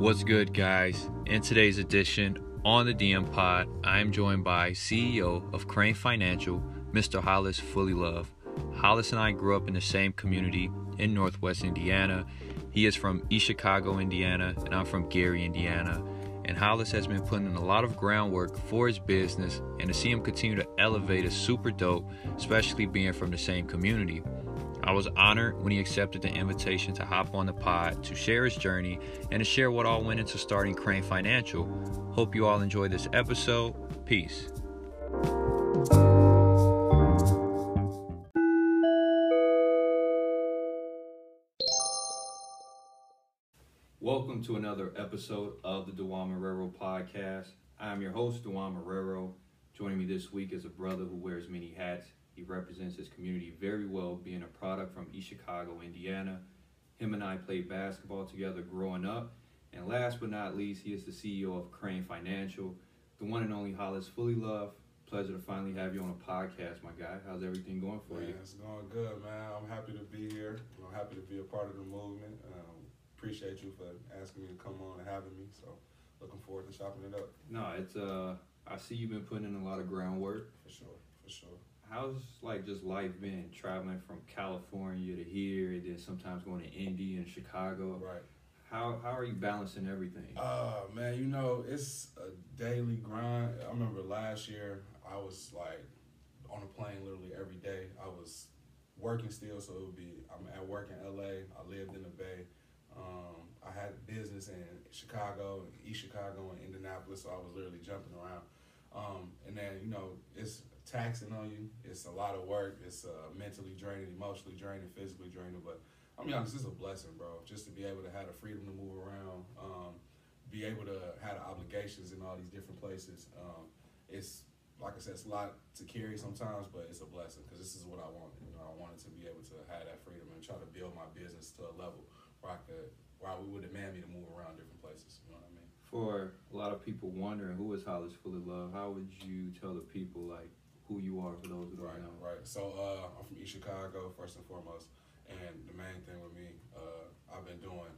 What's good, guys? In today's edition on the DM Pod, I am joined by CEO of Crane Financial, Mr. Hollis Fullilove. Hollis and I grew up in the same community in Northwest Indiana. He is from East Chicago, Indiana, and I'm from Gary, Indiana. And Hollis has been putting in a lot of groundwork for his business, and to see him continue to elevate is super dope, especially being from the same community. I was honored when he accepted the invitation to hop on the pod to share his journey and to share what all went into starting Crane Financial. Hope you all enjoy this episode. Peace. Welcome to another episode of the Dejuan Marrero podcast. I am your host, Dejuan Marrero. Joining me this week is a brother who wears many hats. He represents his community very well, being a product from East Chicago, Indiana. Him and I played basketball together growing up. And last but not least, he is the CEO of Crane Financial, the one and only Hollis Fullilove. Pleasure to finally have you on a podcast, my guy. How's everything going for man, you? It's going good, man. I'm happy to be here. I'm happy to be a part of the movement. Um, appreciate you for asking me to come on and having me. So, looking forward to chopping it up. No, it's uh, I see you've been putting in a lot of groundwork. For sure, for sure. How's like just life been traveling from California to here, and then sometimes going to Indy and Chicago? Right. How how are you balancing everything? Uh, man, you know, it's a daily grind. I remember last year, I was like on a plane literally every day. I was working still, so it would be, I'm at work in LA. I lived in the Bay. Um, I had business in Chicago, East Chicago, and Indianapolis, so I was literally jumping around. Um, and then, you know, it's taxing on you. It's a lot of work. It's uh, mentally draining, emotionally draining, physically draining. But I'm be honest, it's a blessing, bro. Just to be able to have the freedom to move around, um, be able to have the obligations in all these different places. Um, it's like I said, it's a lot to carry sometimes, but it's a blessing because this is what I wanted. You know, I wanted to be able to have that freedom and try to build my business to a level where I could, where I would demand me to move around different places. You know what I mean? For a lot of people wondering who is Hollis Fullilove, how would you tell the people like who you are for those who don't Right, know? right. So uh, I'm from East Chicago, first and foremost, and the main thing with me, uh, I've been doing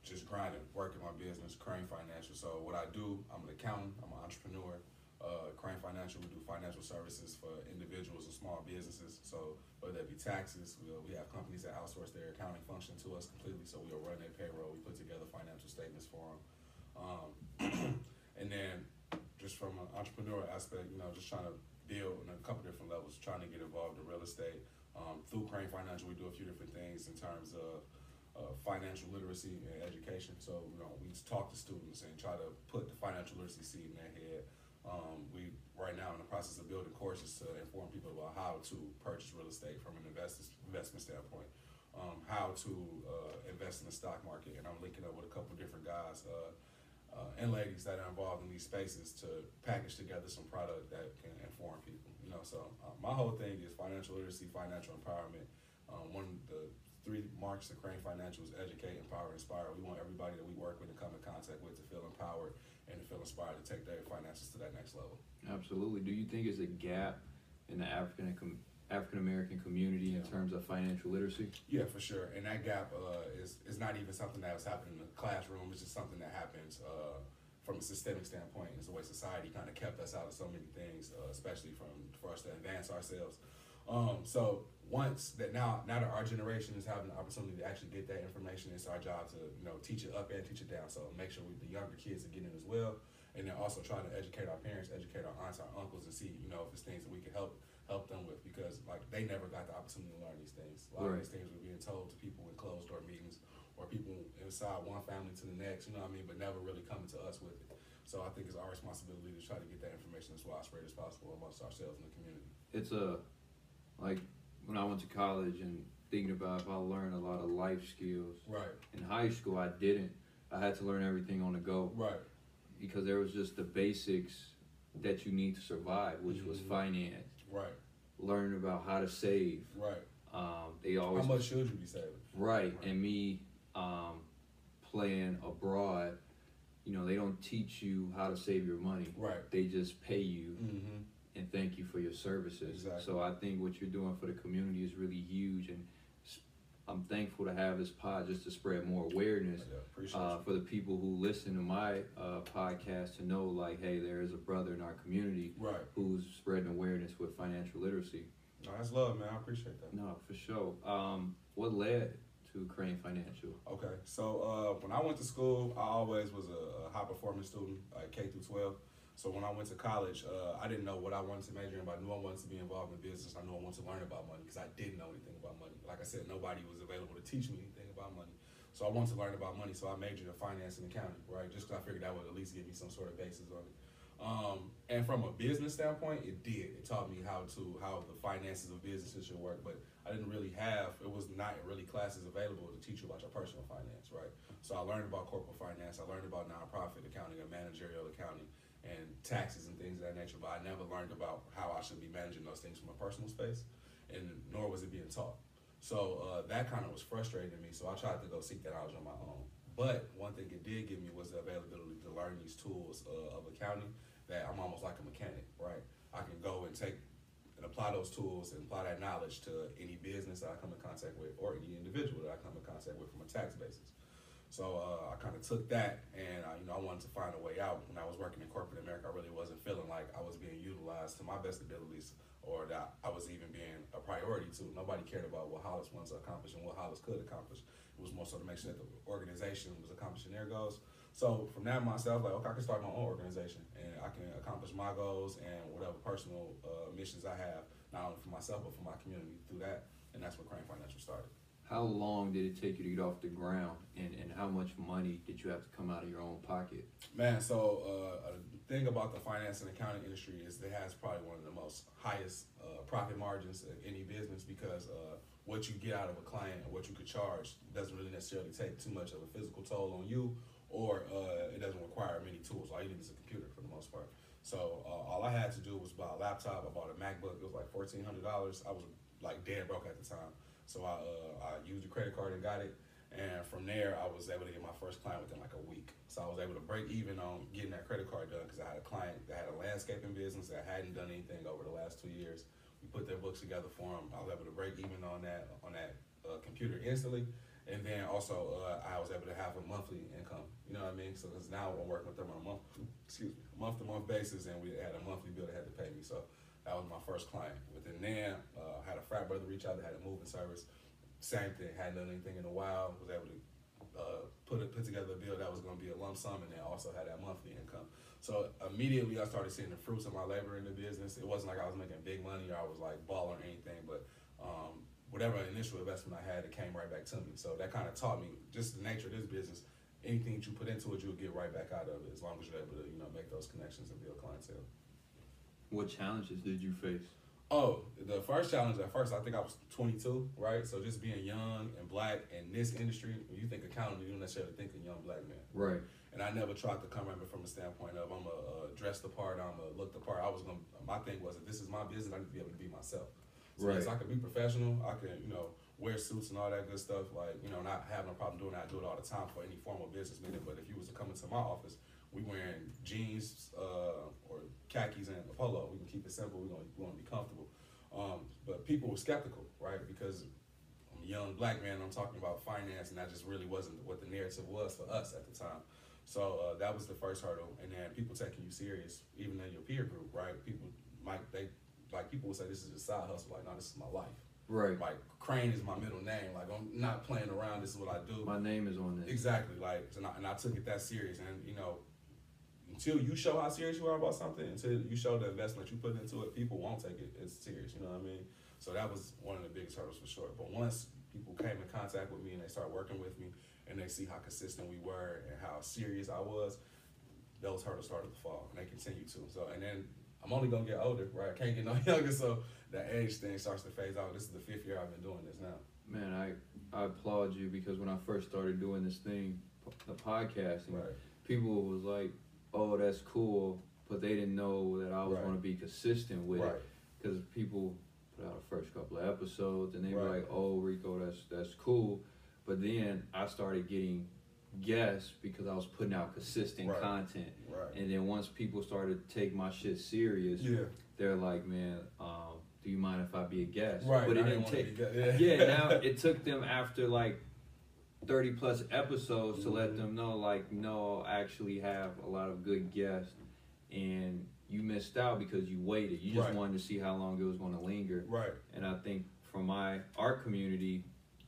just grinding, working my business, Crane Financial. So what I do, I'm an accountant, I'm an entrepreneur. Uh, Crane Financial, we do financial services for individuals and small businesses. So whether that be taxes, we, we have companies that outsource their accounting function to us completely. So we'll run their payroll. We put together financial statements for them. Um, and then just from an entrepreneurial aspect, you know, just trying to build on a couple different levels, trying to get involved in real estate. Um, through Crane Financial, we do a few different things in terms of uh, financial literacy and education. So, you know, we talk to students and try to put the financial literacy seed in their head. Um, we right now in the process of building courses to inform people about how to purchase real estate from an investment investment standpoint, um, how to uh, invest in the stock market, and I'm linking up with a couple different guys. Uh, uh, and ladies that are involved in these spaces to package together some product that can inform people. You know, so uh, my whole thing is financial literacy, financial empowerment. Um, one of the three marks of Crane Financial is educate, empower, inspire. We want everybody that we work with to come in contact with to feel empowered and to feel inspired to take their finances to that next level. Absolutely. Do you think there's a gap in the African African American community in Yeah. terms of financial literacy? Yeah, for sure. And that gap uh, is is not even something that was happening in the classroom. It's just something that happens uh, from a systemic standpoint. It's the way society kind of kept us out of so many things, uh, especially from for us to advance ourselves. Um, so once that now now that our generation is having the opportunity to actually get that information, it's our job to you know teach it up and teach it down. So make sure we, the younger kids are getting it as well, and then also trying to educate our parents, educate our aunts, our uncles, and see you know if it's things that we can help help them with because like they never got the opportunity to learn these things. A lot Right. of these things were being told to people in closed door meetings or people inside one family to the next, you know what I mean, but never really coming to us with it. So I think it's our responsibility to try to get that information as widespread as possible amongst ourselves in the community. It's a like when I went to college and thinking about if I learned a lot of life skills. Right, In high school, I didn't. I had to learn everything on the go right, because there was just the basics that you need to survive, which was Mhm. finance, right, Learn about how to save. right. Um, they always. How much should you be saving? Right, Right. and me um, playing abroad, you know, they don't teach you how to save your money. Right. They just pay you Mm-hmm. and thank you for your services. Exactly. So I think what you're doing for the community is really huge, and I'm thankful to have this pod just to spread more awareness Yeah, uh, for the people who listen to my uh, podcast to know, like, hey, there is a brother in our community. Right. who's spreading awareness with financial literacy. No, that's love, man. I appreciate that. No, for sure. Um, what led to Crane Financial? Okay, so uh, when I went to school, I always was a, a high performance student, like K through 12. So when I went to college, uh, I didn't know what I wanted to major in, but I knew I wanted to be involved in business. I knew I wanted to learn about money because I didn't know anything about money. Like I said, nobody was available to teach me anything about money. So I wanted to learn about money, so I majored in finance and accounting, right? Just because I figured that would at least give me some sort of basis on it. Um, and from a business standpoint, it did. It taught me how to how the finances of businesses should work. But I didn't really have it was not really classes available to teach you about your personal finance, right? So I learned about corporate finance. I learned about nonprofit accounting and managerial accounting and taxes and things of that nature. But I never learned about how I should be managing those things from a personal space, and nor was it being taught. So uh, that kind of was frustrating to me. So I tried to go seek that knowledge on my own. But one thing it did give me was the availability to learn these tools uh, of accounting that I'm almost like a mechanic, right? I can go and take and apply those tools and apply that knowledge to any business that I come in contact with or any individual that I come in contact with from a tax basis. So uh, I kind of took that and uh, you know I wanted to find a way out. When I was working in corporate America, I really wasn't feeling like I was being utilized to my best abilities or that I was even being a priority to. Nobody cared about what Hollis wanted to accomplish and what Hollis could accomplish. It was more so to make sure that the organization was accomplishing their goals. So from that myself, like okay, I can start my own organization and I can accomplish my goals and whatever personal uh, missions I have, not only for myself but for my community through that. And that's where Crane Financial started. How long did it take you to get off the ground, and, and how much money did you have to come out of your own pocket? Man, so uh, the thing about the finance and accounting industry is it has probably one of the most highest uh, profit margins of any business because uh, what you get out of a client and what you could charge doesn't really necessarily take too much of a physical toll on you or uh, it doesn't require many tools. All you need is a computer for the most part. So uh, all I had to do was buy a laptop. I bought a MacBook. It was like fourteen hundred dollars. I was like dead broke at the time. So I uh, I used a credit card and got it. And from there, I was able to get my first client within like a week. So I was able to break even on getting that credit card done because I had a client that had a landscaping business that hadn't done anything over the last two years. We put their books together for them. I was able to break even on that on that uh, computer instantly. And then also, uh, I was able to have a monthly income. You know what I mean? So because now I'm working with them on a month, excuse me, month to month basis, and we had a monthly bill that had to pay me. So that was my first client. Within then, uh, had a frat brother reach out that had a moving service. Same thing. Hadn't done anything in a while. Was able to uh, put it, put together a bill that was going to be a lump sum, and then also had that monthly income. So immediately, I started seeing the fruits of my labor in the business. It wasn't like I was making big money or I was like balling or anything, but um, whatever initial investment I had, it came right back to me. So that kind of taught me just the nature of this business. Anything that you put into it, you'll get right back out of it as long as you're able to, you know, make those connections and build clientele. What challenges did you face? Oh, the first challenge at first, I think I was 22, right? So just being young and black in this industry, when you think accounting, you don't necessarily think a young black man. Right. And I never tried to come at it from a standpoint of I'm a uh, dress the part, I'm a look the part. I was gonna. My thing was if this is my business, I need to be able to be myself. So Right. yes, I can be professional. I can, you know, wear suits and all that good stuff. Like, you know, not have no problem doing that. I do it all the time for any formal business meeting. But if you was to come into my office, we wearing jeans uh, or khakis and a polo. We can keep it simple. We gonna we want to be comfortable. Um, but people were skeptical, right? Because I'm a young black man. I'm talking about finance, and that just really wasn't what the narrative was for us at the time. So uh, that was the first hurdle, and then people taking you serious, even in your peer group, right? People might they like people would say this is a side hustle. Like, no, this is my life. Right. Like Crane is my middle name. Like I'm not playing around. This is what I do. My name is on this. Exactly. Like, and I, and I took it that serious. And you know, until you show how serious you are about something, until you show the investment you put into it, people won't take it as serious. You know what I mean? So that was one of the biggest hurdles for sure. But once people came in contact with me and they started working with me, and they see how consistent we were and how serious I was, those hurdles started to fall, and they continue to. So, and then I'm only gonna get older, right? I can't get no younger, so that age thing starts to phase out. This is the fifth year I've been doing this now. Man, I, I applaud you because when I first started doing this thing, the podcasting, Right. people was like, "Oh, that's cool," but they didn't know that I was Right. going to be consistent with Right. it because people put out the first couple of episodes and they were like, "Oh, Rico, that's that's cool," but then I started getting guests because I was putting out consistent Right. content, Right. and then once people started to take my shit serious, Yeah. they're like, "Man, um, do you mind if I be a guest? Right. But it didn't didn't take. good. yeah, now it took them after like 30 plus episodes to let Mhm. them know, like, no, I actually have a lot of good guests, and you missed out because you waited. You just Right. wanted to see how long it was going to linger. Right. And I think from my our community,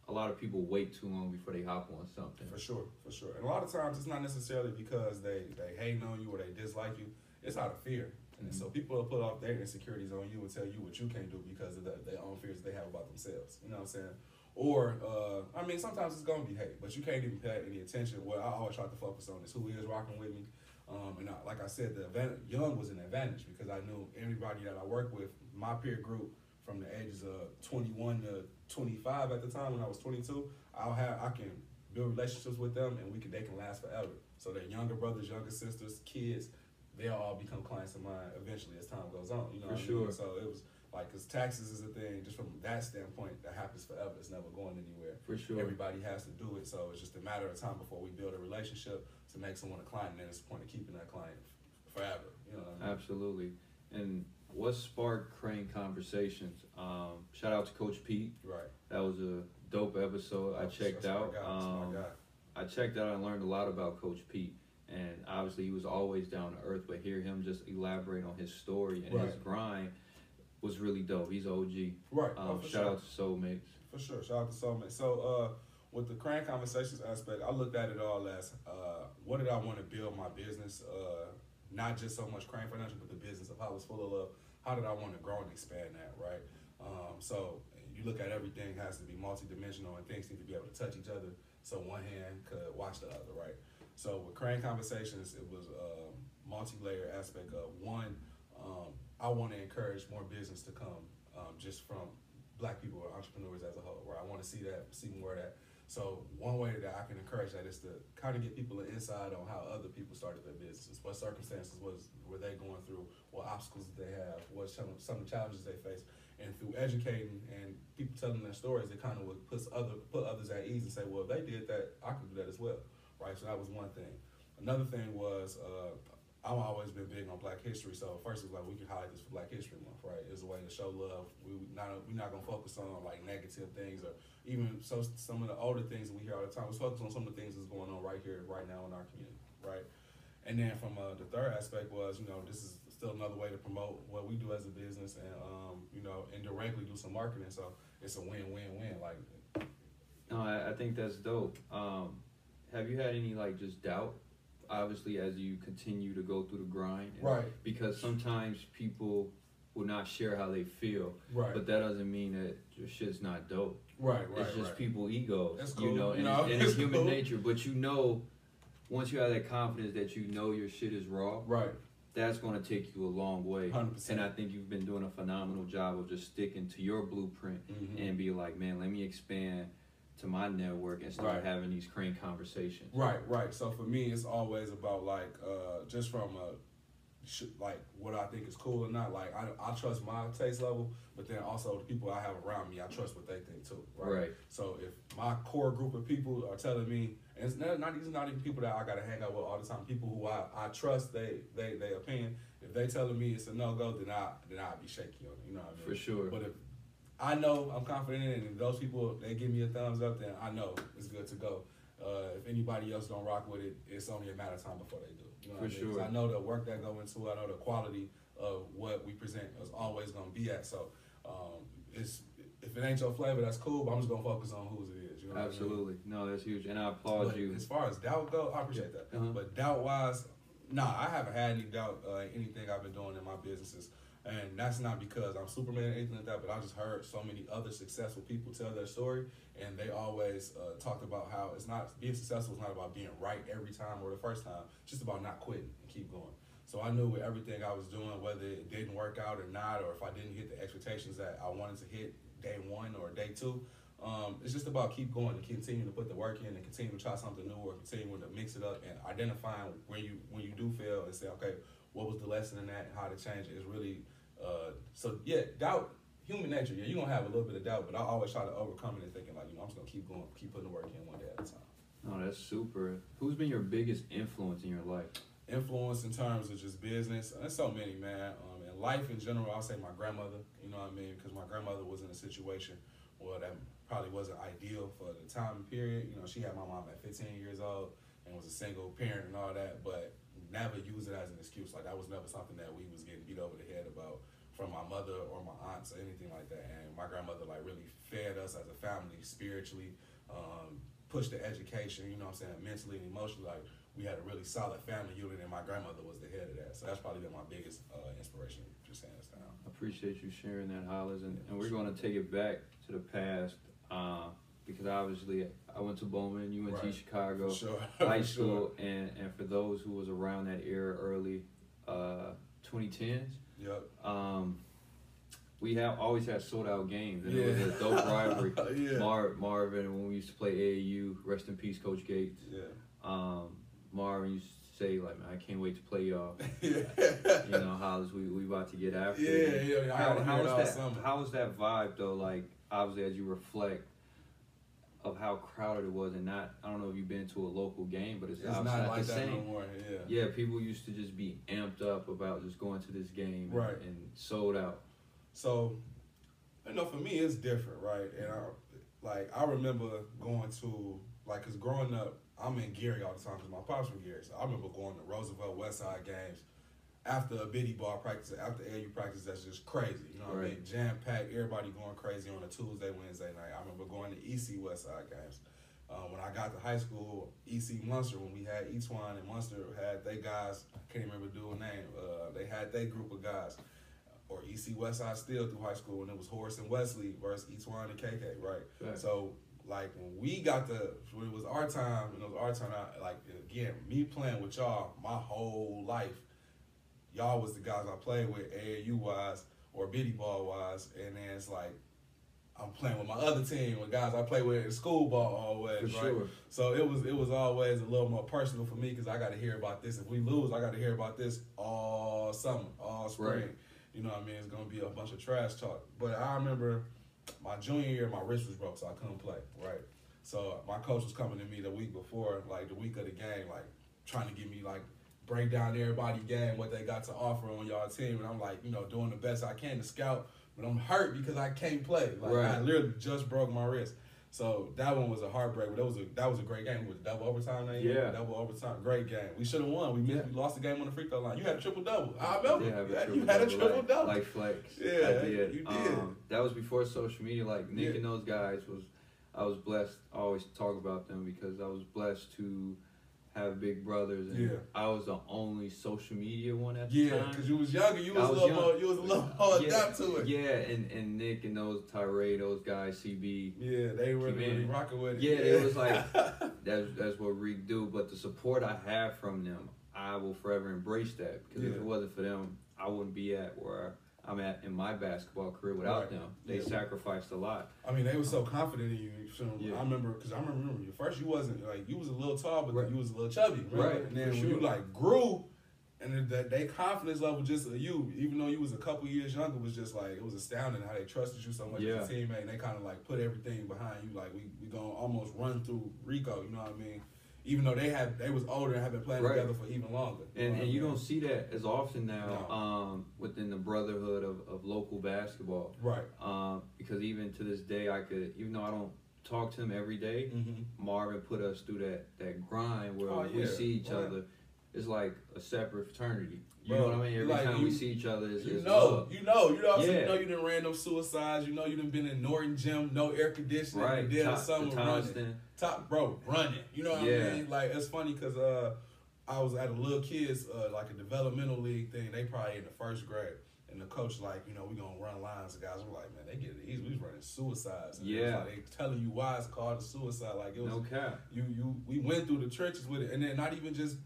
a lot of people wait too long before they hop on something. For sure, for sure. And a lot of times it's not necessarily because they they hate on you or they dislike you. It's out of fear. And Mhm. so people will put off their insecurities on you and tell you what you can't do because of the, their own fears they have about themselves. You know what I'm saying? Or uh, I mean, sometimes it's gonna be hate, but you can't even pay any attention. What I always try to focus on is who is rocking with me. Um, and I, like I said, the advantage, young was an advantage because I knew everybody that I worked with, my peer group, from the ages of 21 to 25 at the time when I was 22, I'll have I can build relationships with them and we can they can last forever. So their younger brothers, younger sisters, kids, they'll all become clients of mine eventually as time goes on. You know, For what I sure. mean? So it was like because taxes is a thing just from that standpoint that happens forever. It's never going anywhere. For sure. Everybody has to do it, so it's just a matter of time before we build a relationship to make someone a client, and then it's the point of keeping that client forever. You know I mean? Absolutely. And what sparked Crane Conversations? Um, shout out to Coach Pete. Right. That was a dope episode. I checked that's out. Um. I checked out and learned a lot about Coach Pete. And obviously, he was always down to earth, but hear him just elaborate on his story and his grind was really dope. He's OG. Right. Um, oh, shout sure. out to Soulmates. For sure. Shout out to Soulmate. So, uh, with the Crane Conversations aspect, I looked at it all as uh, what did I want to build my business? Uh, not just so much Crane Financial, but the business of how Hollis Fullilove. How did I want to grow and expand that, right? Um, so, you look at everything has to be multidimensional and things need to be able to touch each other so one hand could watch the other, right? So, with Crane Conversations, it was a multi layer aspect of one, um, I want to encourage more business to come um, just from black people or entrepreneurs as a whole, where I want to see that, see more of that. So one way that I can encourage that is to kind of get people an insight on how other people started their businesses, what circumstances was were they going through, what obstacles did they have, what some of, some the challenges they faced, and through educating and people telling their stories, it kind of would puts other put others at ease and say, well, if they did that, I could do that as well, right? So that was one thing. Another thing was uh, I've always been big on Black History, so first was like we can highlight this for Black History Month, right? It's a way to show love. We we not we're not gonna focus on like negative things or even so some of the older things that we hear all the time. Let's focus on some of the things that's going on right here, right now in our community, right? And then from uh, the third aspect was, you know, this is still another way to promote what we do as a business and um, you know, indirectly do some marketing. So it's a win-win-win. Like No, I, I think that's dope. Um, have you had any like just doubt? Obviously, as you continue to go through the grind, right, Because sometimes people will not share how they feel, right, but that doesn't mean that your shit's not dope. right, right. it's just right. people egos, That's you know, and, know, it's, and it's human cool. nature. But you know, once you have that confidence that you know your shit is raw, Right, that's going to take you a long way. hundred And percent. I think you've been doing a phenomenal job of just sticking to your blueprint Mm-hmm. and be like, man, let me expand to my network and start Right. having these crane conversations. Right, right. So for me, it's always about like uh, just from a like what I think is cool or not. Like I, I trust my taste level, but then also the people I have around me, I trust what they think too. Right. Right. So if my core group of people are telling me, and it's not, not these are not even people that I gotta hang out with all the time. People who I, I trust, they they they opinion. If they telling me it's a no go, then I then I'll be shaky on it. You know what I mean? For sure. But if I know I'm confident in it, if those people they give me a thumbs up, then I know it's good to go. Uh, if anybody else don't rock with it, it's only a matter of time before they do. You know what For I mean? sure. I know the work that go into it. I know the quality of what we present is always gonna be at. So um, it's if it ain't your flavor, that's cool. But I'm just gonna focus on whose it is. You know what I mean? Absolutely. No, that's huge. And I applaud But you. As far as doubt go, I appreciate that. Uh-huh. But doubt wise, nah, I haven't had any doubt uh, anything I've been doing in my businesses. And that's not because I'm Superman or anything like that, but I just heard so many other successful people tell their story, and they always uh, talked about how it's not being successful is not about being right every time or the first time, it's just about not quitting and keep going. So I knew with everything I was doing, whether it didn't work out or not, or if I didn't hit the expectations that I wanted to hit day one or day two, um, it's just about keep going and continue to put the work in and continue to try something new or continue to mix it up and identifying when you when you do fail and say, okay, what was the lesson in that and how to change it is really uh, so yeah, doubt human nature. Yeah, you're gonna have a little bit of doubt, but I always try to overcome it and thinking like, you know, I'm just gonna keep going, keep putting the work in one day at a time. No, that's super. Who's been your biggest influence in your life? Influence in terms of just business. There's so many, man. Um, in in life in general, I'll say my grandmother. You know what I mean? Because my grandmother was in a situation well that probably wasn't ideal for the time period. You know, she had my mom at 15 years old and was a single parent and all that, but never use it as an excuse. Like that was never something that we was getting beat over the head about from my mother or my aunts or anything like that. And my grandmother like really fed us as a family spiritually, um, pushed the education, you know what I'm saying, mentally and emotionally. Like we had a really solid family unit and my grandmother was the head of that. So that's probably been my biggest uh, inspiration, just hands down. I appreciate you sharing that, Hollis. And, and we're going to take it back to the past. Uh, because obviously I went to Bowman, you went Right. to Chicago Sure. High School, and, and for those who was around that era, early uh, 2010s, Yep. um, we have always had sold out games, and it was Yeah. a dope rivalry. yeah. Mar- Marvin, when we used to play AAU, rest in peace, Coach Gates. yeah. Um, Marvin used to say like, "Man, I can't wait to play y'all." yeah. You know, Hollis, we we about to get after. Yeah, it. yeah, yeah. I How, how was that? summer. How was that vibe though? Like obviously, as you reflect of how crowded it was, and not I don't know if you've been to a local game, but it's, It's not not like the that same. no more. Yeah. Yeah, people used to just be amped up about just going to this game, and, Right. and sold out. So, you know, for me, it's different, right? And I, like, I remember going to, like, cause growing up, I'm in Gary all the time because my pops from Gary. So I remember going to Roosevelt West Side games after a biddy ball practice, after AU practice. That's just crazy. You know what I mean? Jam packed, everybody going crazy on a Tuesday, Wednesday night. I remember going to EC West Side games. Uh, when I got to high school, EC Munster, when we had Etwan and Munster had they guys, I can't remember the dual name. Uh, they had their group of guys or EC Westside still through high school, and it was Horace and Wesley versus Etwan and KK, right? Right. So like when we got the when it was our time, and it was our time. I, like again, me playing with y'all my whole life, y'all was the guys I played with AAU wise or biddy ball wise, and then it's like. I'm playing with my other team, with guys I play with in school ball always, For right? sure. So it was it was always a little more personal for me because I got to hear about this. If we lose, I got to hear about this all summer, all spring. Right. You know what I mean? It's gonna be a bunch of trash talk. But I remember my junior year, my wrist was broke, so I couldn't play. Right. So my coach was coming to me the week before, like the week of the game, like trying to get me like break down everybody game, what they got to offer on y'all team, and I'm like, you know, doing the best I can to scout, but I'm hurt because I can't play. Like I literally just broke my wrist. So that one was a heartbreak, but that was a that was a great game. with double overtime that year. Yeah. Double overtime, great game. We should have won. We missed, Yeah. we lost the game on the free throw line. You had a triple double. I remember. Have you, had, you had a triple like, double. like flex. Yeah, I did. you did. Um, that was before social media. Like Nick Yeah. and those guys was, I was blessed. I always talk about them because I was blessed to have big brothers, and Yeah. I was the only social media one at the yeah, time. because you was younger. You was, was a little more. You was a little more yeah, adapt to it. Yeah, and, and Nick and those Tyree, those guys, CB, Yeah, they were really rocking with it. Yeah, it was like- that's that's what Reek do. But the support I have from them, I will forever embrace that because if it wasn't for them, I wouldn't be at where I'm at in my basketball career without Right. them. They Yeah. sacrificed a lot. I mean, they were so confident in you. Yeah. I remember because I remember you first. You wasn't like you was a little tall, but Right. you was a little chubby, remember? Right, And then when you like grew, and that they confidence level just of you, even though you was a couple years younger, was just like it was astounding how they trusted you so much Yeah. as a teammate. And they kind of like put everything behind you. Like we we gonna almost run through Rico. You know what I mean? Even though they had they was older and had been playing Right. together for even longer. And and I you don't see that as often now No. um, within the brotherhood of, of local basketball. right. Um, because even to this day, I could, even though I don't talk to him every day, Mm-hmm. Marvin put us through that that grind where Oh, we yeah. see each Right. other. It's like a separate fraternity. You Bro, know what I mean? Every like time you- we see each other, it's, You it's know, you know, you know. What I'm saying? Yeah. You know, you done ran those suicides. You know, you done been in Norton Gym, no air conditioning. Right, You did Top- summer the running. Top bro, running. You know what Yeah. I mean? Like it's funny because uh, I was at a little kids uh, like a developmental league thing. They probably in the first grade, and the coach like, you know, we gonna run lines. The guys were like, man, they get it easy. We was running suicides. And Yeah. like, they telling you why it's called a suicide. Like it was No cap. you you we went through the trenches with it, and then not even just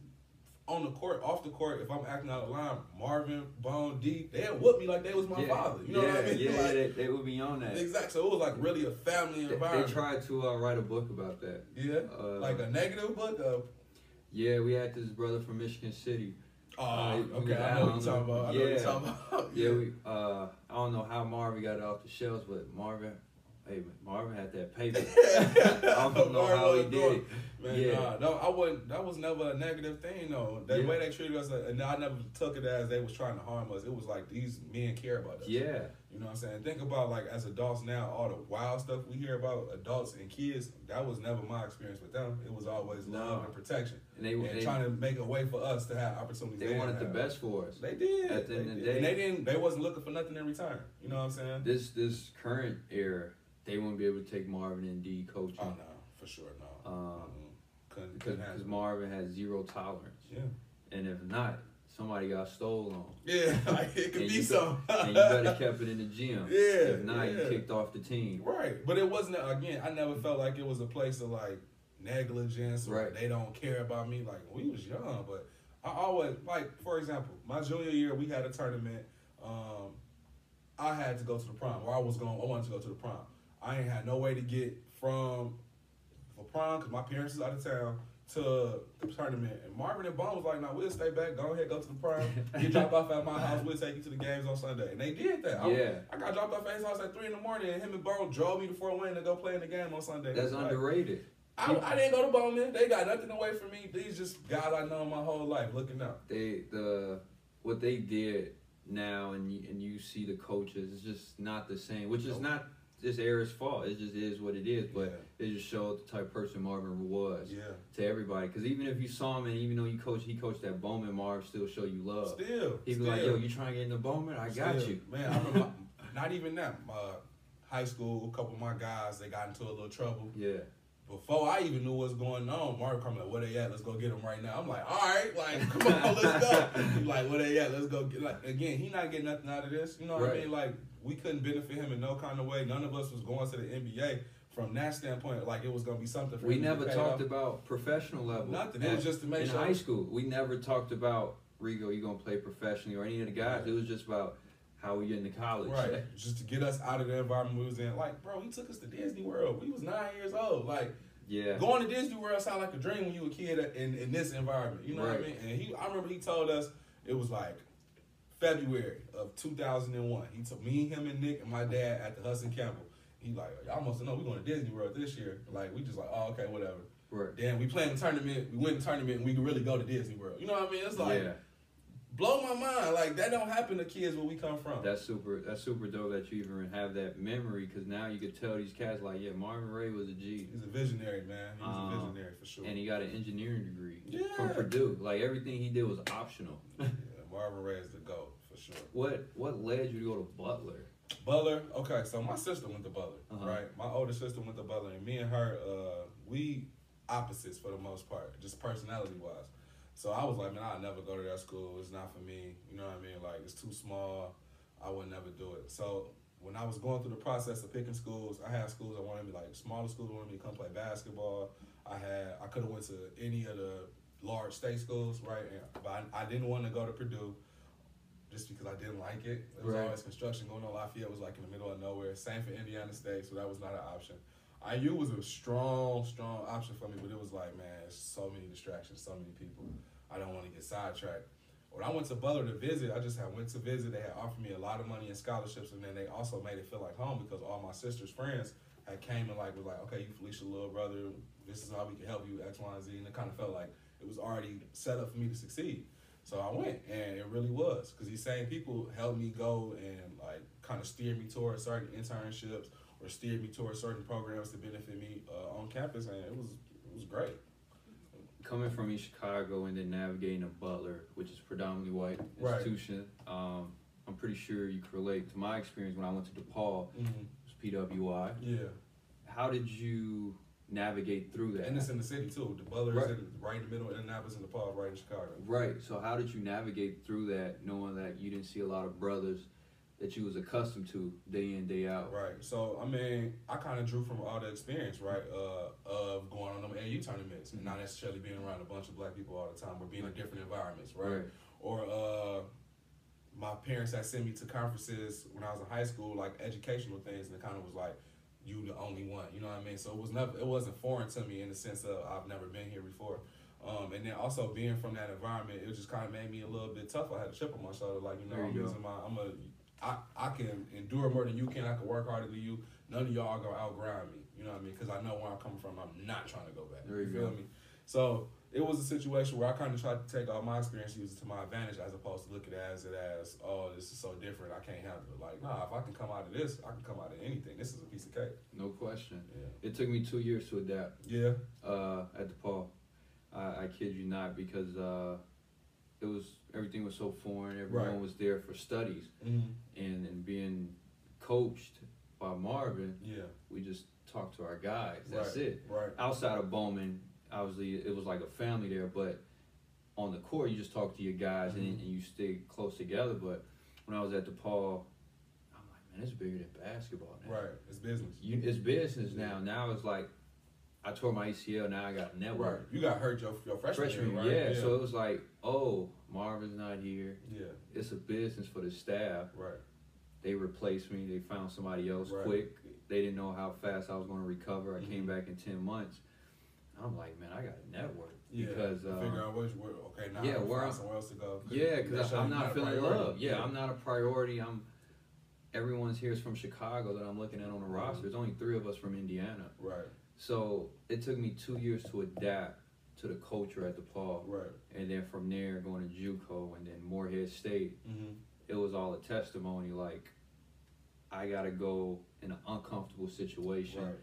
on the court, off the court. If I'm acting out of line, Marvin, Bone, D, they'd whoop me like they was my yeah. father. You know yeah, what I mean? Yeah, Like, they, they would be on that. exactly. So it was like really a family They, they tried to uh, write a book about that. yeah, Uh, like a negative book. Uh, Yeah, we had this brother from Michigan City. oh, Uh, okay, I know what you're talking about. I know what you're yeah. talking about. Yeah, we. Uh, I don't know how Marvin got it off the shelves, but Marvin, hey, Marvin Marvin had that paper. I don't know how he did it. Man, Yeah. nah, no, I wouldn't. That was never a negative thing, though. The Yeah. way they treated us, uh, and I never took it as they was trying to harm us. It was like these men care about us. Yeah, You know what I'm saying? Think about like as adults now, all the wild stuff we hear about adults and kids. That was never my experience with them. It was always love and protection, and they were trying to make a way for us to have opportunities. they wanted the best for us. They did. At the end They of the did. and day- they didn't. They wasn't looking for nothing in return. You know what I'm saying? This this current era, they won't be able to take Marvin and D coaching Oh no, for sure no. Um, Mm-mm. couldn't, because couldn't because. Marvin has zero tolerance, Yeah. and if not, somebody got stolen on. Yeah, like it could And be some. and you better kept it in the gym. Yeah, If not, yeah. you kicked off the team. Right, but it wasn't again. I never felt like it was a place of like negligence or Right. they don't care about me. Like we was young, but I always like for example, my junior year we had a tournament. Um, I had to go to the prom, or I was going. I wanted to go to the prom. I ain't had no way to get from for prom because my parents is out of town to the tournament. And Marvin and Bone was like, "No, we'll stay back. Go ahead, go to the prom. Get dropped off at my house. We'll take you to the games on Sunday." And they did that. I- Yeah. I got dropped off at his house at three in the morning, and him and Bone drove me to Fort Wayne to go play in the game on Sunday. That's Like, underrated. I, I didn't go to Bowman. They got nothing away from me. These just guys I know my whole life looking up. They the what they did now, and you, and you see the coaches, it's just not the same. Which is not this era's fault. It just is what it is. But it just showed the type of person Marvin was yeah, to everybody. Because even if you saw him, and even though you coach, he coached at Bowman, Marv still show you love. still. He'd be still, like, "Yo, you trying to get into Bowman? I got still. you." Man, I remember. not even that. Uh, high school, a couple of my guys they got into a little trouble. Yeah, Before I even knew what's going on, Mark come like, "Where they at? Let's go get them right now." I'm like, "All right, like, come on, let's go." He's like, "Where they at? Let's go." Get, like, again, he not getting nothing out of this. You know what I mean? Like, we couldn't benefit him in no kind of way. None of us was going to the NBA from that standpoint. Like, it was gonna be something. For we never talked off. about professional level. Nothing. It was just to make in sure. high school. We never talked about Rico. You gonna play professionally or any of the guys? It was just about how we get into college. Right, just to get us out of the environment we was in. Like, bro, he took us to Disney World. We was nine years old. Like, Yeah. going to Disney World sounded like a dream when you were a kid in, in this environment. You know what I mean? And he, I remember he told us it was like February of 2001. He took me, him, and Nick and my dad at the Hudson Campbell. He like, y'all must know we going to Disney World this year. Like, we just like, oh, okay, whatever. Right. Then we playing the tournament. We win the tournament, and we can really go to Disney World. You know what I mean? It's like yeah. blow my mind. Like that don't happen to kids where we come from. That's super. That's super dope that you even have that memory because now you could tell these cats like, yeah, Marvin Ray was a G, He's a visionary, man. He's Um, a visionary for sure. and he got an engineering degree Yeah. from Purdue. Like everything he did was optional. Marvin Ray is the GOAT for sure. what What led you to go to Butler? Butler, okay, so my sister went to Butler, Uh-huh. right? My older sister went to Butler, and me and her, uh, we opposites for the most part, just personality wise. So I was like, man, I'll never go to that school. It's not for me. You know what I mean? Like, it's too small. I would never do it. So when I was going through the process of picking schools, I had schools that wanted me, like smaller schools that wanted me to come play basketball. I had, I could have went to any of the large state schools, right? But I, I didn't want to go to Purdue just because I didn't like it. There was Right. always construction going on. Lafayette was like in the middle of nowhere. Same for Indiana State, so that was not an option. IU was a strong, strong option for me, but it was like, man, so many distractions, so many people. I don't want to get sidetracked. When I went to Butler to visit, I just had went to visit. They had offered me a lot of money in scholarships, and then they also made it feel like home because all my sister's friends had came and like was like, okay, you Felicia little brother, this is how we can help you X, Y, and Z, and it kind of felt like it was already set up for me to succeed. So I went, and it really was because these same people helped me go and like kind of steer me towards certain internships or steer me towards certain programs to benefit me uh, on campus, and it was it was great. Coming from East Chicago and then navigating a Butler, which is predominantly white Right. institution, um, I'm pretty sure you can relate to my experience when I went to DePaul. Mm-hmm. It was PWI. Yeah, How did you navigate through that? and it's in the city too. The Butler Right. in, right in the middle of Indianapolis and DePaul right in Chicago. Right. So how did you navigate through that, knowing that you didn't see a lot of brothers that you was accustomed to day in day out? Right. So I mean, I kind of drew from all the experience, right, uh, of going on them AU tournaments and not necessarily being around a bunch of black people all the time, or being in different environments, right? Right. Or uh, my parents had sent me to conferences when I was in high school, like educational things, and it kind of was like, you the only one, you know what I mean? So it was never, it wasn't foreign to me in the sense of I've never been here before. Um, and then also being from that environment, it just kind of made me a little bit tough. I had a chip on my shoulder, like you know, There I'm go. using my, I'm a, I, I can endure more than you can. I can work harder than you. none of y'all gonna outgrind me. You know what I mean? Because I know where I'm coming from. I'm not trying to go back. There you feel go. me? So it was a situation where I kind of tried to take all my experience, use it to my advantage, as opposed to look at it as it as, oh, this is so different, I can't handle it. Like, nah, if I can come out of this, I can come out of anything. This is a piece of cake. No question. Yeah. It took me two years to adapt Yeah. uh, at DePaul. I, I kid you not, because uh, it was everything was so foreign. Everyone Right. was there for studies, Mm-hmm. and and being coached by Marvin, Yeah. we just talked to our guys. That's right. it. Right. Outside of Bowman, obviously it was like a family there, but on the court you just talk to your guys and, Mhm. and you stay close together. But when I was at DePaul, I'm like, man, it's bigger than basketball now. Right. It's business. You, it's business now. Now it's like I tore my ACL. Now I got a Right. network. You got hurt your, your freshman, Freshman, year, yeah. right? So it was like, oh, Marvin's not here. yeah. It's a business for the staff. Right. They replaced me. They found somebody else Right. quick. They didn't know how fast I was going to recover. I came Mhm. back in ten months. I'm like, man, I got a network Yeah. because uh, figure out which where okay now yeah, yeah, where I'm- somewhere else to go. yeah, because I'm you not feeling love. Yeah, I'm not a priority. I'm everyone's here is from Chicago that I'm looking at on the Mhm. roster. There's only three of us from Indiana. Right. So it took me two years to adapt to the culture at DePaul, Right. and then from there going to JUCO and then Morehead State. Mm-hmm. It was all a testimony. Like I got to go in an uncomfortable situation Right.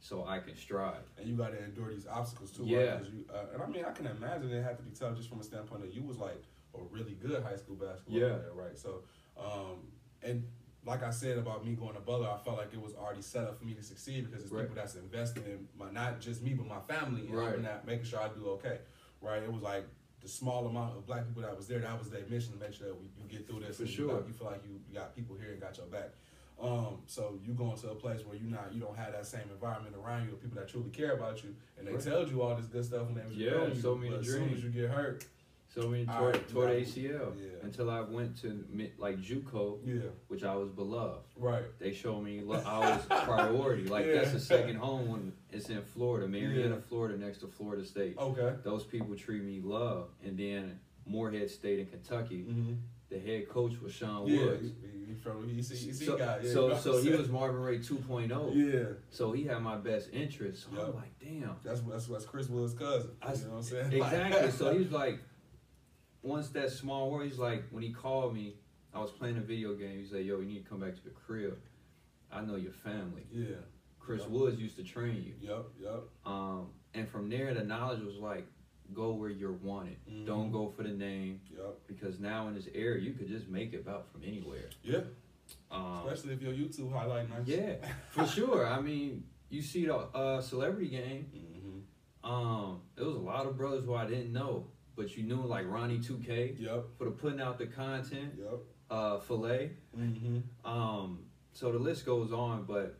So I can strive. And you got to endure these obstacles too. Yeah. Right? You, uh, and I mean, I can imagine it had to be tough just from a standpoint that you was like a really good high school basketball Yeah. player, right? So, um, and like I said about me going to Butler, I felt like it was already set up for me to succeed because it's Right. people that's investing in my not just me but my family and Right. out, making sure I do okay, right? It was like the small amount of black people that was there. That was their mission to make sure that we, you get through this. For and you sure. got- You, feel like you got people here and got your back. Um, so you going to a place where you not you don't have that same environment around you of people that truly care about you and they Right. tell you all this good stuff when they was Yeah, you, so many but as soon dreams. as you get hurt, So All tore, right, tore the ACL yeah. until I went to like JUCO, yeah, which I was beloved. right, They showed me lo- I was priority. Like that's Yeah. a second home when it's in Florida, Marianna, Yeah. Florida, next to Florida State. okay, Those people treat me love. And then Morehead State in Kentucky, mm-hmm. The head coach was Sean yeah, Woods. he, he from he he So, guy, yeah, so, so he was Marvin Ray 2.0. yeah, So he had my best interest. So Yup. I'm like, damn. that's that's that's Chris Woods' cousin. I- you know what I'm saying? Exactly. so he was like, once that small world, he's like, when he called me, I was playing a video game. He like, yo, you need to come back to the crib. I know your family. yeah, Chris Yup. Woods used to train you. yep, yep, Um, and from there, the knowledge was like, go where you're wanted. Mhm. Don't go for the name yep, because now in this era, you could just make it about from anywhere. yeah. Um, Especially if your YouTube highlight nice. yeah, for sure. I mean, you see the uh, celebrity game. Mm-hmm. Um, there was a lot of brothers who I didn't know, but you knew like Ronnie 2K Yep, for the putting out the content. yep. Uh, Filet. Mm-hmm. Um, so the list goes on, but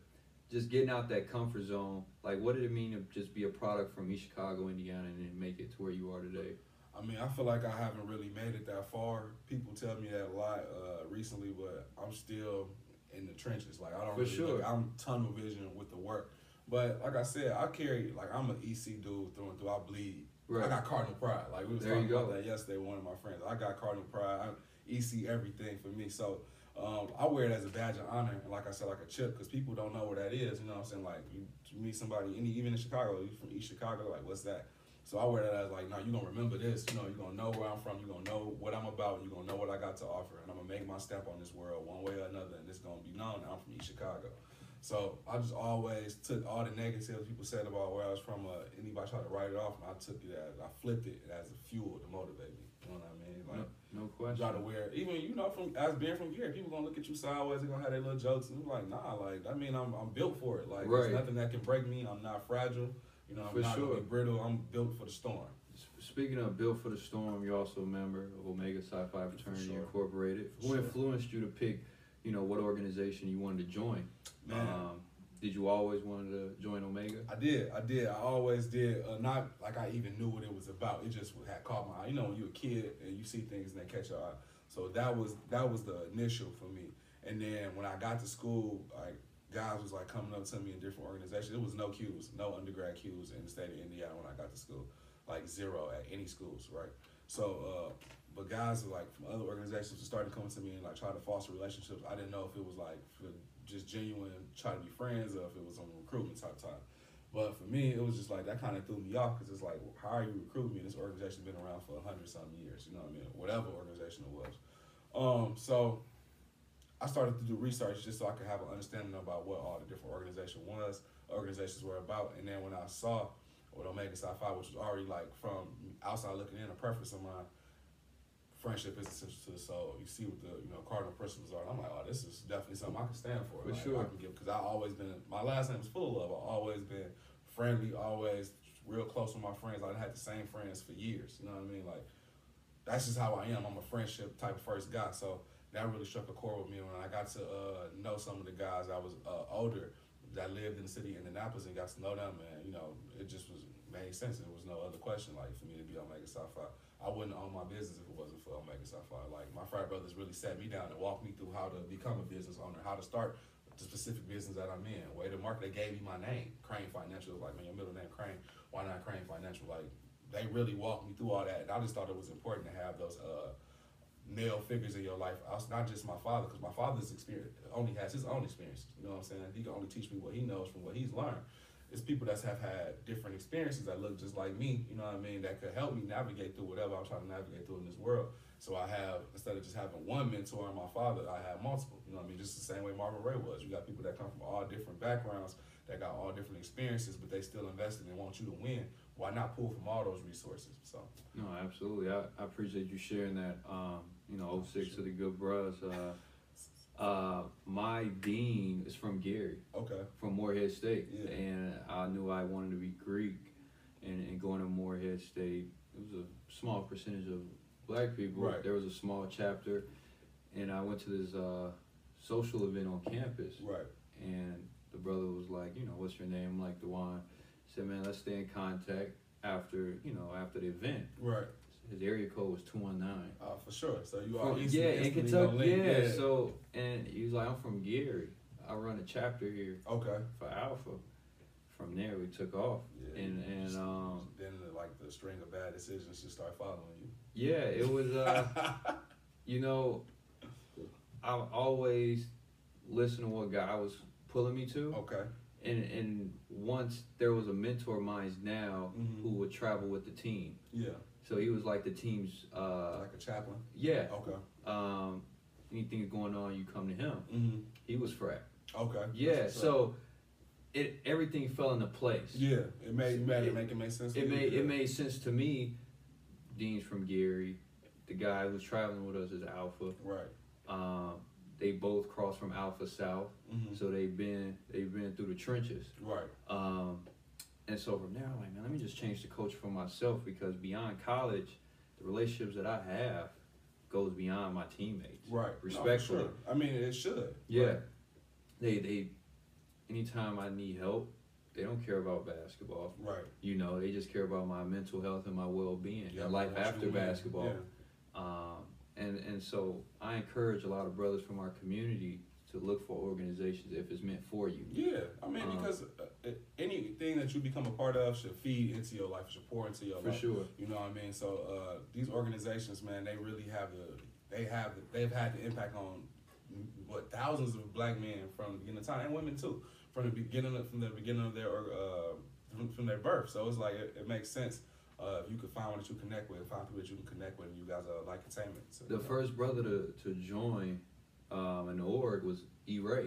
just getting out that comfort zone. Like, what did it mean to just be a product from East Chicago, Indiana, and then make it to where you are today? I mean, I feel like I haven't really made it that far. People tell me that a lot uh, recently, but I'm still in the trenches. Like I don't For really sure. look- I'm tunnel vision with the work. But like I said, I carry like I'm an EC dude through and through. I bleed. Right. I got Cardinal pride. Like we was There talking about that yesterday. One of my friends. I got Cardinal pride. I, EC everything for me. So um, I wear it as a badge of honor, like I said, like a chip, because people don't know where that is. You know what I'm saying? Like you meet somebody, any even in Chicago, you from East Chicago, like what's that? So I wear that as like, no, you're gonna remember this. You know, you're gonna know where I'm from. You're gonna know what I'm about. You're gonna know what I got to offer, and I'm gonna make my stamp on this world one way or another, and it's gonna be known I'm from East Chicago. So I just always took all the negatives people said about where I was from. Uh, anybody tried to write it off, and I took it as I flipped it as a fuel to motivate me. You know what I mean? Like No, no you question. gotta wear even you know from as being from here, people gonna look at you sideways. They're gonna have their little jokes, and you're like, nah, like I mean, I'm I'm built for it. Like Right. there's nothing that can break me. I'm not fragile. You know, I'm For not sure. gonna be brittle. I'm built for the storm. Speaking of Built for the Storm, you're also a member of Omega Psi Phi Fraternity sure. Incorporated. For Who sure. influenced you to pick, you know, what organization you wanted to join? Man. Um, did you always wanted to join Omega? I did, I did, I always did. Uh, not like I even knew what it was about. It just had caught my eye. You know, when you're a kid and you see things and they catch your eye. So that was that was the initial for me. And then when I got to school, like guys was like coming up to me in different organizations. There was no Ques, no undergrad Ques in the state of Indiana when I got to school, like zero at any schools, right? So uh, but guys like from other organizations are starting to come to me and like try to foster relationships. I didn't know if it was like for just genuine try to be friends or if it was on recruitment type time. But for me, it was just like that kind of threw me off because it's like, how are you recruiting me? This organization's been around for a hundred something years. You know what I mean? Whatever organization it was. Um, so I started to do research just so I could have an understanding about what all the different organization was, organizations were about, and then when I saw what Omega Psi Phi, which was already like from outside looking in, a preference of mine, friendship is essential to the soul. You see what the you know cardinal principles are. And I'm like, oh, this is definitely something I can stand for. For like, sure. I can give because I always been my last name is full of love. I always been friendly, always real close with my friends. I had the same friends for years. You know what I mean? Like that's just how I am. I'm a friendship type of first guy. So that really struck a chord with me when I got to uh, know some of the guys I was uh, older that lived in the city of Indianapolis and got to know them. And you know, it just was made sense. There was no other question like for me to be Omega Psi Phi. I wouldn't own my business if it wasn't for Omega Phi. Like my frat brothers really sat me down and walked me through how to become a business owner, how to start the specific business that I'm in. Way to market, they gave me my name, Crane Financial. Like, man, your middle name Crane. Why not Crane Financial? Like, they really walked me through all that. And I just thought it was important to have those uh, male figures in your life. I was not just my father, because my father's experience only has his own experience. You know what I'm saying? He can only teach me what he knows from what he's learned. It's people that have had different experiences that look just like me. You know what I mean? That could help me navigate through whatever I'm trying to navigate through in this world. So I have instead of just having one mentor and my father, I have multiple. You know what I mean? Just the same way Marvin Ray was. You got people that come from all different backgrounds, that got all different experiences, but they still invested and want you to win. Why not pull from all those resources? So No, absolutely. I, I appreciate you sharing that. Um, you know, 06 to the good bros. Uh, uh, my dean is from Gary, okay, from Morehead State, Yeah. and I knew I wanted to be Greek, and, and going to Morehead State, it was a small percentage of black people. Right. There was a small chapter, and I went to this uh, social event on campus, right, and the brother was like, you know, what's your name? I'm like Dejuan. He said, man, let's stay in contact after, you know, after the event. right. His area code was two one nine. Uh, for sure. So you are yeah, in Kentucky. gonna. Yeah, So and he was like, I'm from Gary. I run a chapter here okay. for Alpha. From there, we took off, Yeah, and and just- um, then the, like the string of bad decisions just start following you. yeah, it was. Uh, you know, I always listen to what God was pulling me to, okay. and and once there was a mentor of mine now Mhm. who would travel with the team. Yeah. So he was like the team's. Uh, like a chaplain. yeah. Okay. Um, anything's going on, you come to him. Mm-hmm. He was frat. Okay. Yeah, That's what's up. so it everything fell into place. Yeah, it made it made it make it make sense. to It made it made sense to me. Dean's from Gary, the guy who's traveling with us is Alpha. Right. Um, they both crossed from Alpha South, Mm-hmm. so they've been they've been through the trenches. Right. Um, and so from there, I'm like, man, let me just change the coach for myself because beyond college, the relationships that I have goes beyond my teammates. Right. No, Respectfully. sure. I mean, it should. Yeah. Right. They they anytime I need help, they don't care about basketball. Right. You know, they just care about my mental health and my well being Yeah, and life I want you after basketball. Yeah. Um, and and so I encourage a lot of brothers from our community to look for organizations if it's meant for you. Yeah, I mean, Um, because uh, uh, anything that you become a part of should feed into your life, should pour into your For life. sure. You know what I mean? So uh, these organizations, man, they really have the they have the, they've had the impact on mm, what thousands of black men from the beginning of time and women too, from the beginning of, from the beginning of their uh, from, from their birth. So it's like it, it makes sense. Uh, if you could find one that you connect with, find people that you can connect with, and you guys are like containment. So, The you know. first brother to, to join um, in the org was E. Ray.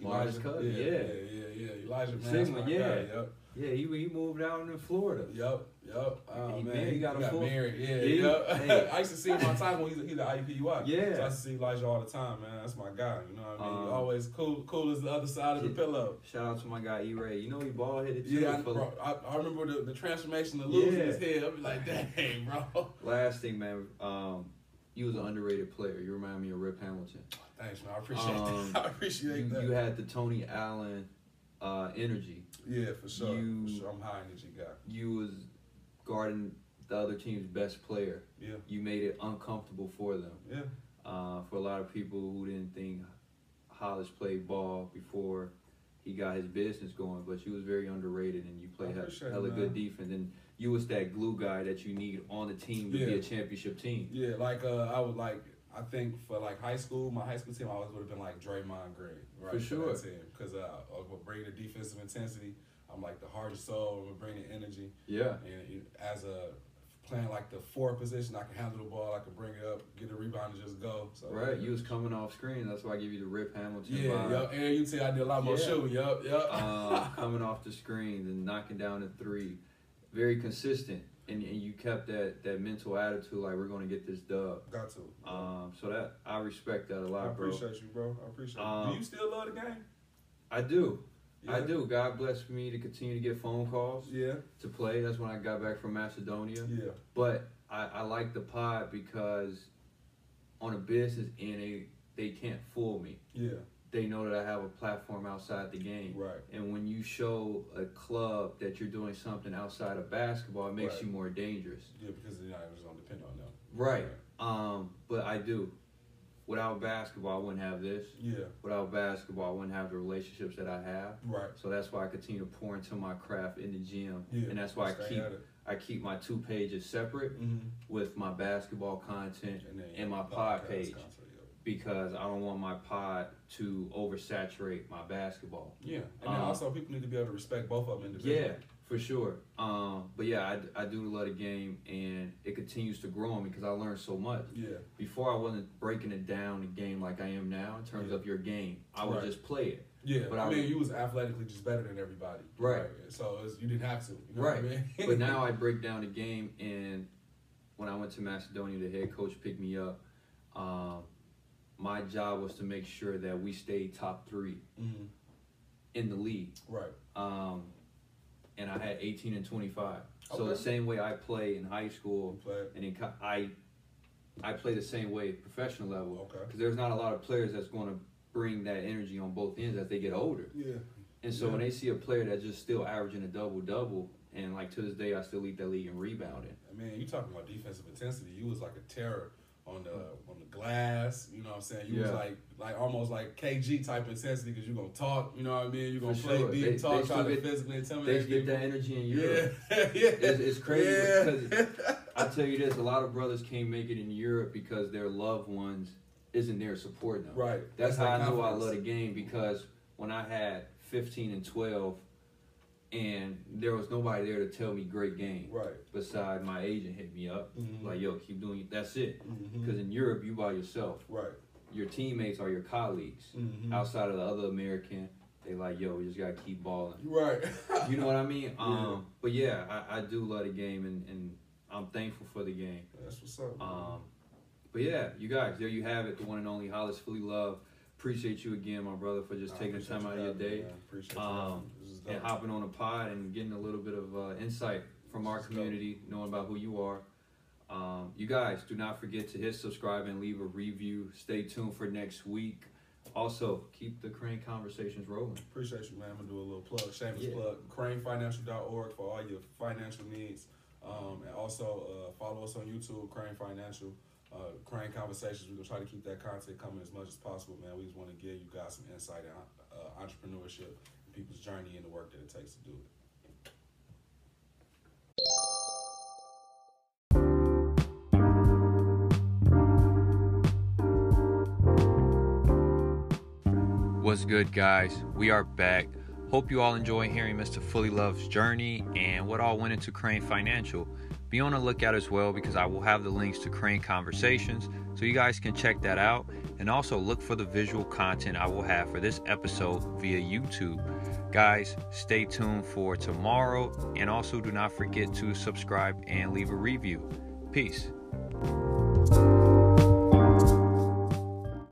Marvin's cousin, yeah, yeah. yeah, yeah, yeah. Elijah, man, Sigma, yeah. guy, Yep. Yeah, he, he moved out in Florida. Yep, yep. Oh, He man, married, he got got, married. Yeah, He- yep. hey. I used to see him my time when he's, he's the IUPUI. Yeah. So I see Elijah all the time, man. That's my guy. You know what I mean? Um, always cool, cool as the other side of the pillow. Shout out to my guy E. Ray. You know he bald headed. Yeah, I, bro, I, I remember the, the transformation, the losing Yeah. his head. Be like, dang, bro. Last thing, man. Um, you was an underrated player. You remind me of Rip Hamilton. Thanks, man. I appreciate Um, that. I appreciate You, that. you had the Tony Allen uh, energy. yeah, for sure. you- for sure. I'm high energy guy. You was guarding the other team's best player. Yeah, You made it uncomfortable for them. yeah. Uh, for a lot of people who didn't think Hollis played ball before he got his business going. But you was very underrated, and you played hella, hella good defense. And you was that glue guy that you need on the team to be a championship team. Yeah, like uh, I would like. I think for like high school, my high school team I always would have been like Draymond Green, right? For sure. because uh, I would bring the defensive intensity. I'm like the heart and soul. I'm the energy, Yeah. and as a playing like the four position, I can handle the ball. I can bring it up, get a rebound, and just go. So Right, you was coming off screen. That's why I give you the Rip Hamilton Yeah, vibe. yup. And you see, I did a lot more Yeah. shooting. Yup, yup. um, coming off the screen and knocking down a three, very consistent, and, and you kept that that mental attitude like we're going to get this dub. Got to. Um, so that I respect that a lot, bro. appreciate you, bro. I appreciate. you. Um, Do you still love the game? I do, I do. God bless me to continue to get phone calls Yeah, to play. That's when I got back from Macedonia. yeah, But I, I like the pod because on a business end, they they can't fool me. yeah. They know that I have a platform outside the game. Right. And when you show a club that you're doing something outside of basketball, it makes Right. you more dangerous. Yeah, because I just don't depend on them. Right. Um, but I do. Without basketball, I wouldn't have this. Yeah. Without basketball, I wouldn't have the relationships that I have. Right. So that's why I continue to pour into my craft in the gym, Yeah. and that's why I keep. I keep my two pages separate Mm-hmm. with my basketball content And and my pod page. content, because I don't want my pod to oversaturate my basketball. Yeah. And then Um, also people need to be able to respect both of them individually. Yeah, for sure. Um, but yeah, I, I do love the game, and it continues to grow on me because I learned so much. Yeah. Before I wasn't breaking it down the game like I am now in terms Yeah. of your game. I would Right. just play it. Yeah. But I, I- mean, you was athletically just better than everybody. Right. So it's, you didn't have to. You know Right. I mean? but now I break down the game, and when I went to Macedonia, the head coach picked me up. Um, my job was to make sure that we stayed top three Mhm. in the league. Right. Um, and I had 18 and 25. So the same way I play in high school, and in co- I I play the same way at professional level Okay. because there's not a lot of players that's going to bring that energy on both ends as they get older. Yeah. And so Yeah. when they see a player that's just still averaging a double double, and like to this day I still lead that league in rebounding. I mean, you talking about defensive intensity. You was like a terror on the on the glass. You know what I'm saying? You was like like almost like KG type intensity because you gonna talk. You know what I mean? You gonna For play sure. deep, They- talk, they try to get- physically They intimidate get that energy in Europe. Yeah, yeah. It's, it's crazy Yeah. because I tell you this: a lot of brothers can't make it in Europe because their loved ones isn't there supporting them. right. That's, how I knew I love the game because when I had 15 and 12, and there was nobody there to tell me great game. Right. Beside my agent hit me up Mhm. like, "Yo, keep doing it. That's it." Because in Europe, you by yourself. Right. Your teammates are your colleagues. Mhm. Outside of the other American, they like, "Yo, we just gotta keep balling." Right. You know what I mean? Um, but yeah, I, I do love the game, and, and I'm thankful for the game. That's what's up. man. Um, but yeah, you guys, there you have it, the one and only Hollis Fullilove. Appreciate you again, my brother, for just I taking time out of your day you. um, having me. This is and hopping on the pod and getting a little bit of uh, insight from our is dope. community, knowing about who you are. Um, you guys, do not forget to hit subscribe and leave a review. Stay tuned for next week. Also, keep the Crane conversations rolling. Appreciate you, man. I'm gonna do a little plug, shameless Yeah. plug. CraneFinancial.org for all your financial needs. Um, and also uh, follow us on YouTube, Crane Financial, uh, Crane Conversations. We're gonna try to keep that content coming as much as possible, man. We just want to give you guys some insight on uh, entrepreneurship and people's journey and the work that it takes to do it. What's good, guys? We are back. Hope you all enjoy hearing Mr. Fullilove's journey and what all went into Crane Financial. Be on the lookout as well because I will have the links to Crane Conversations so you guys can check that out. And also look for the visual content I will have for this episode via YouTube. Guys, stay tuned for tomorrow and also do not forget to subscribe and leave a review. Peace.